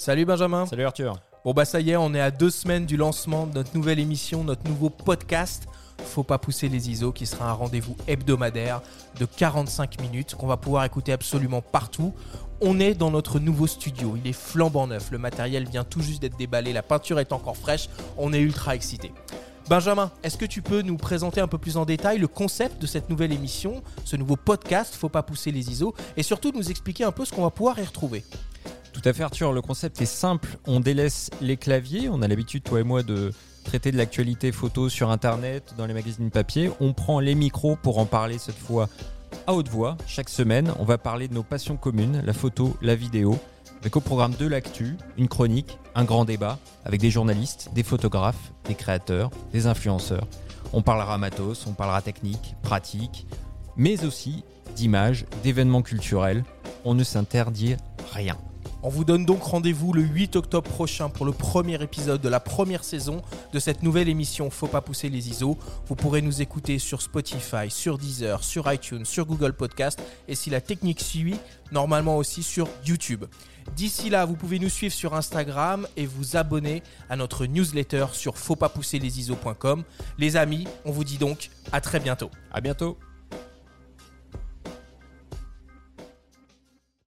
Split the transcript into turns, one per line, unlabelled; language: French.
Salut Benjamin.
Salut Arthur.
Bon bah ça y est, on est à deux semaines du lancement de notre nouvelle émission, notre nouveau podcast. Faut pas pousser les ISO, qui sera un rendez-vous hebdomadaire de 45 minutes qu'on va pouvoir écouter absolument partout. On est dans notre nouveau studio, il est flambant neuf, le matériel vient tout juste d'être déballé, la peinture est encore fraîche, on est ultra excité. Benjamin, est-ce que tu peux nous présenter un peu plus en détail le concept de cette nouvelle émission, ce nouveau podcast Faut pas pousser les ISO, et surtout nous expliquer un peu ce qu'on va pouvoir y retrouver?
Tout à fait Arthur, le concept est simple, on délaisse les claviers, on a l'habitude toi et moi de traiter de l'actualité photo sur internet, dans les magazines papier, on prend les micros pour en parler cette fois à haute voix. Chaque semaine, on va parler de nos passions communes, la photo, la vidéo, avec au programme de l'actu, une chronique, un grand débat, avec des journalistes, des photographes, des créateurs, des influenceurs. On parlera matos, on parlera technique, pratique, mais aussi d'images, d'événements culturels. On ne s'interdit rien.
On vous donne donc rendez-vous le 8 octobre prochain pour le premier épisode de la première saison de cette nouvelle émission Faut pas pousser les ISO. Vous pourrez nous écouter sur Spotify, sur Deezer, sur iTunes, sur Google Podcast et si la technique suit, normalement aussi sur YouTube. D'ici là, vous pouvez nous suivre sur Instagram et vous abonner à notre newsletter sur fautpaspousserlesiso.com. Les amis, on vous dit donc à très bientôt.
À bientôt.